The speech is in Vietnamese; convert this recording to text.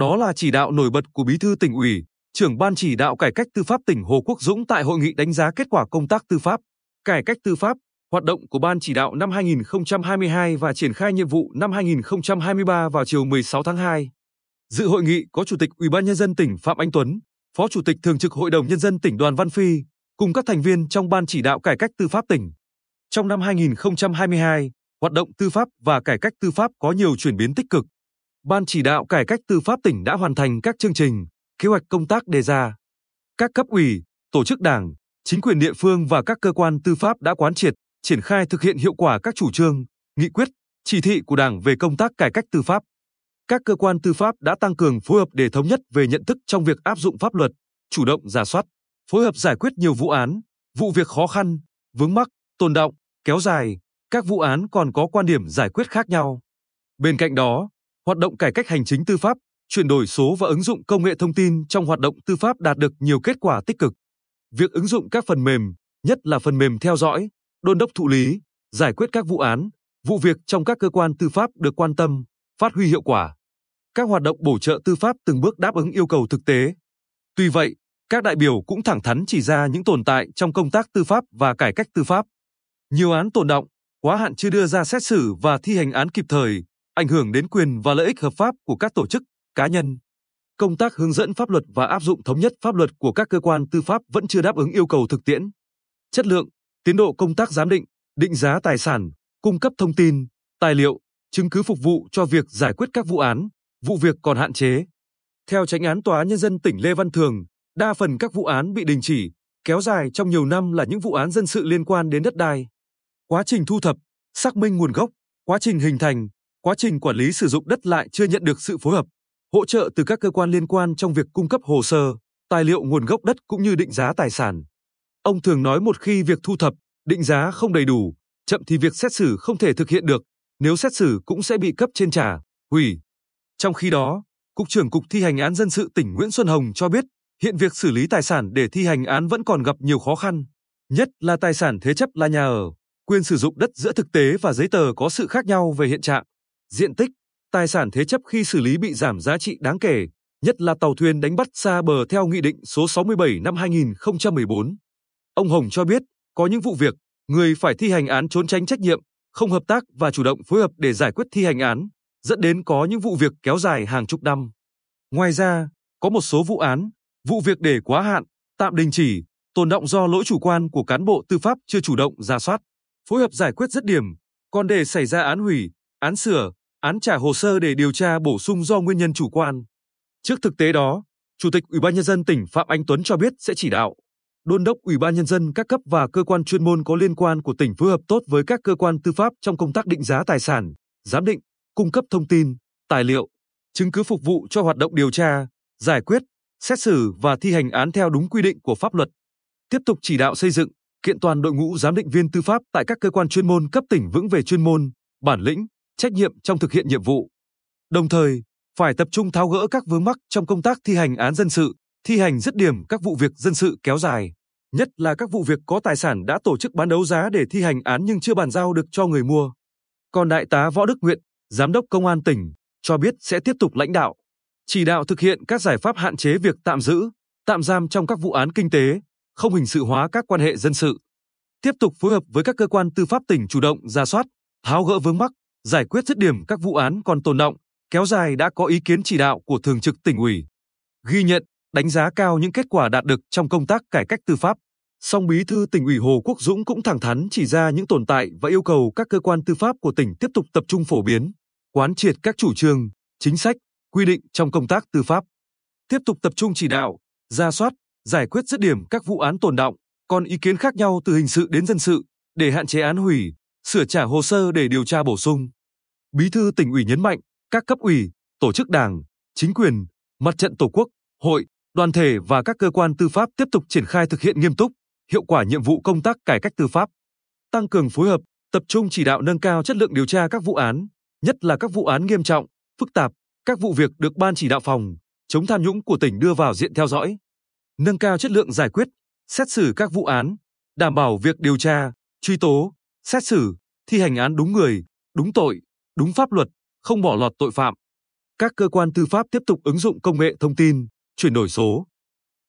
Đó là chỉ đạo nổi bật của Bí thư tỉnh ủy, trưởng ban chỉ đạo cải cách tư pháp tỉnh Hồ Quốc Dũng tại hội nghị đánh giá kết quả công tác tư pháp, cải cách tư pháp, hoạt động của ban chỉ đạo năm 2022 và triển khai nhiệm vụ năm 2023 vào chiều 16 tháng 2. Dự hội nghị có Chủ tịch Ủy ban nhân dân tỉnh Phạm Anh Tuấn, Phó Chủ tịch Thường trực Hội đồng nhân dân tỉnh Đoàn Văn Phi cùng các thành viên trong ban chỉ đạo cải cách tư pháp tỉnh. Trong năm 2022, hoạt động tư pháp và cải cách tư pháp có nhiều chuyển biến tích cực. Ban chỉ đạo cải cách tư pháp tỉnh đã hoàn thành các chương trình, kế hoạch công tác đề ra. Các cấp ủy, tổ chức đảng, chính quyền địa phương và các cơ quan tư pháp đã quán triệt, triển khai thực hiện hiệu quả các chủ trương, nghị quyết, chỉ thị của Đảng về công tác cải cách tư pháp. Các cơ quan tư pháp đã tăng cường phối hợp để thống nhất về nhận thức trong việc áp dụng pháp luật, chủ động giả soát, phối hợp giải quyết nhiều vụ án, vụ việc khó khăn, vướng mắc, tồn động, kéo dài, các vụ án còn có quan điểm giải quyết khác nhau. Bên cạnh đó, hoạt động cải cách hành chính tư pháp, chuyển đổi số và ứng dụng công nghệ thông tin trong hoạt động tư pháp đạt được nhiều kết quả tích cực. Việc ứng dụng các phần mềm, nhất là phần mềm theo dõi, đôn đốc thụ lý, giải quyết các vụ án, vụ việc trong các cơ quan tư pháp được quan tâm, phát huy hiệu quả. Các hoạt động bổ trợ tư pháp từng bước đáp ứng yêu cầu thực tế. Tuy vậy, các đại biểu cũng thẳng thắn chỉ ra những tồn tại trong công tác tư pháp và cải cách tư pháp. Nhiều án tồn động, quá hạn chưa đưa ra xét xử và thi hành án kịp thời, ảnh hưởng đến quyền và lợi ích hợp pháp của các tổ chức, cá nhân. Công tác hướng dẫn pháp luật và áp dụng thống nhất pháp luật của các cơ quan tư pháp vẫn chưa đáp ứng yêu cầu thực tiễn. Chất lượng, tiến độ công tác giám định, định giá tài sản, cung cấp thông tin, tài liệu, chứng cứ phục vụ cho việc giải quyết các vụ án, vụ việc còn hạn chế. Theo tránh án tòa nhân dân tỉnh Lê Văn Thường, đa phần các vụ án bị đình chỉ, kéo dài trong nhiều năm là những vụ án dân sự liên quan đến đất đai. Quá trình thu thập, xác minh nguồn gốc, quá trình hình thành, quá trình quản lý sử dụng đất lại chưa nhận được sự phối hợp, hỗ trợ từ các cơ quan liên quan trong việc cung cấp hồ sơ, tài liệu nguồn gốc đất cũng như định giá tài sản. Ông thường nói một khi việc thu thập, định giá không đầy đủ, chậm thì việc xét xử không thể thực hiện được, nếu xét xử cũng sẽ bị cấp trên trả, hủy. Trong khi đó, Cục trưởng Cục Thi hành án dân sự tỉnh Nguyễn Xuân Hồng cho biết, hiện việc xử lý tài sản để thi hành án vẫn còn gặp nhiều khó khăn, nhất là tài sản thế chấp là nhà ở, quyền sử dụng đất giữa thực tế và giấy tờ có sự khác nhau về hiện trạng, diện tích, tài sản thế chấp khi xử lý bị giảm giá trị đáng kể, nhất là tàu thuyền đánh bắt xa bờ theo Nghị định số 67 năm 2014. Ông Hồng cho biết, có những vụ việc, người phải thi hành án trốn tránh trách nhiệm, không hợp tác và chủ động phối hợp để giải quyết thi hành án, dẫn đến có những vụ việc kéo dài hàng chục năm. Ngoài ra, có một số vụ án, vụ việc để quá hạn, tạm đình chỉ, tồn động do lỗi chủ quan của cán bộ tư pháp chưa chủ động ra soát, phối hợp giải quyết dứt điểm, còn để xảy ra án hủy, án sửa, án trả hồ sơ để điều tra bổ sung do nguyên nhân chủ quan. Trước thực tế đó, Chủ tịch Ủy ban nhân dân tỉnh Phạm Anh Tuấn cho biết sẽ chỉ đạo đôn đốc Ủy ban nhân dân các cấp và cơ quan chuyên môn có liên quan của tỉnh phối hợp tốt với các cơ quan tư pháp trong công tác định giá tài sản, giám định, cung cấp thông tin, tài liệu, chứng cứ phục vụ cho hoạt động điều tra, giải quyết, xét xử và thi hành án theo đúng quy định của pháp luật. Tiếp tục chỉ đạo xây dựng, kiện toàn đội ngũ giám định viên tư pháp tại các cơ quan chuyên môn cấp tỉnh vững về chuyên môn, bản lĩnh, trách nhiệm trong thực hiện nhiệm vụ. Đồng thời, phải tập trung tháo gỡ các vướng mắc trong công tác thi hành án dân sự, thi hành dứt điểm các vụ việc dân sự kéo dài, nhất là các vụ việc có tài sản đã tổ chức bán đấu giá để thi hành án nhưng chưa bàn giao được cho người mua. Còn đại tá Võ Đức Nguyện, giám đốc công an tỉnh, cho biết sẽ tiếp tục lãnh đạo, chỉ đạo thực hiện các giải pháp hạn chế việc tạm giữ, tạm giam trong các vụ án kinh tế, không hình sự hóa các quan hệ dân sự. Tiếp tục phối hợp với các cơ quan tư pháp tỉnh chủ động ra soát, tháo gỡ vướng mắc, giải quyết dứt điểm các vụ án còn tồn động, kéo dài đã có ý kiến chỉ đạo của thường trực tỉnh ủy. Ghi nhận, đánh giá cao những kết quả đạt được trong công tác cải cách tư pháp. Song Bí thư tỉnh ủy Hồ Quốc Dũng cũng thẳng thắn chỉ ra những tồn tại và yêu cầu các cơ quan tư pháp của tỉnh tiếp tục tập trung phổ biến, quán triệt các chủ trương, chính sách, quy định trong công tác tư pháp. Tiếp tục tập trung chỉ đạo, ra soát, giải quyết dứt điểm các vụ án tồn động, còn ý kiến khác nhau từ hình sự đến dân sự, để hạn chế án hủy, sửa trả hồ sơ để điều tra bổ sung. Bí thư tỉnh ủy nhấn mạnh, các cấp ủy, tổ chức đảng, chính quyền, mặt trận tổ quốc, hội, đoàn thể và các cơ quan tư pháp tiếp tục triển khai thực hiện nghiêm túc, hiệu quả nhiệm vụ công tác cải cách tư pháp, tăng cường phối hợp, tập trung chỉ đạo nâng cao chất lượng điều tra các vụ án, nhất là các vụ án nghiêm trọng, phức tạp, các vụ việc được ban chỉ đạo phòng chống tham nhũng của tỉnh đưa vào diện theo dõi, nâng cao chất lượng giải quyết, xét xử các vụ án, đảm bảo việc điều tra, truy tố, xét xử, thi hành án đúng người, đúng tội, đúng pháp luật, không bỏ lọt tội phạm. Các cơ quan tư pháp tiếp tục ứng dụng công nghệ thông tin, chuyển đổi số,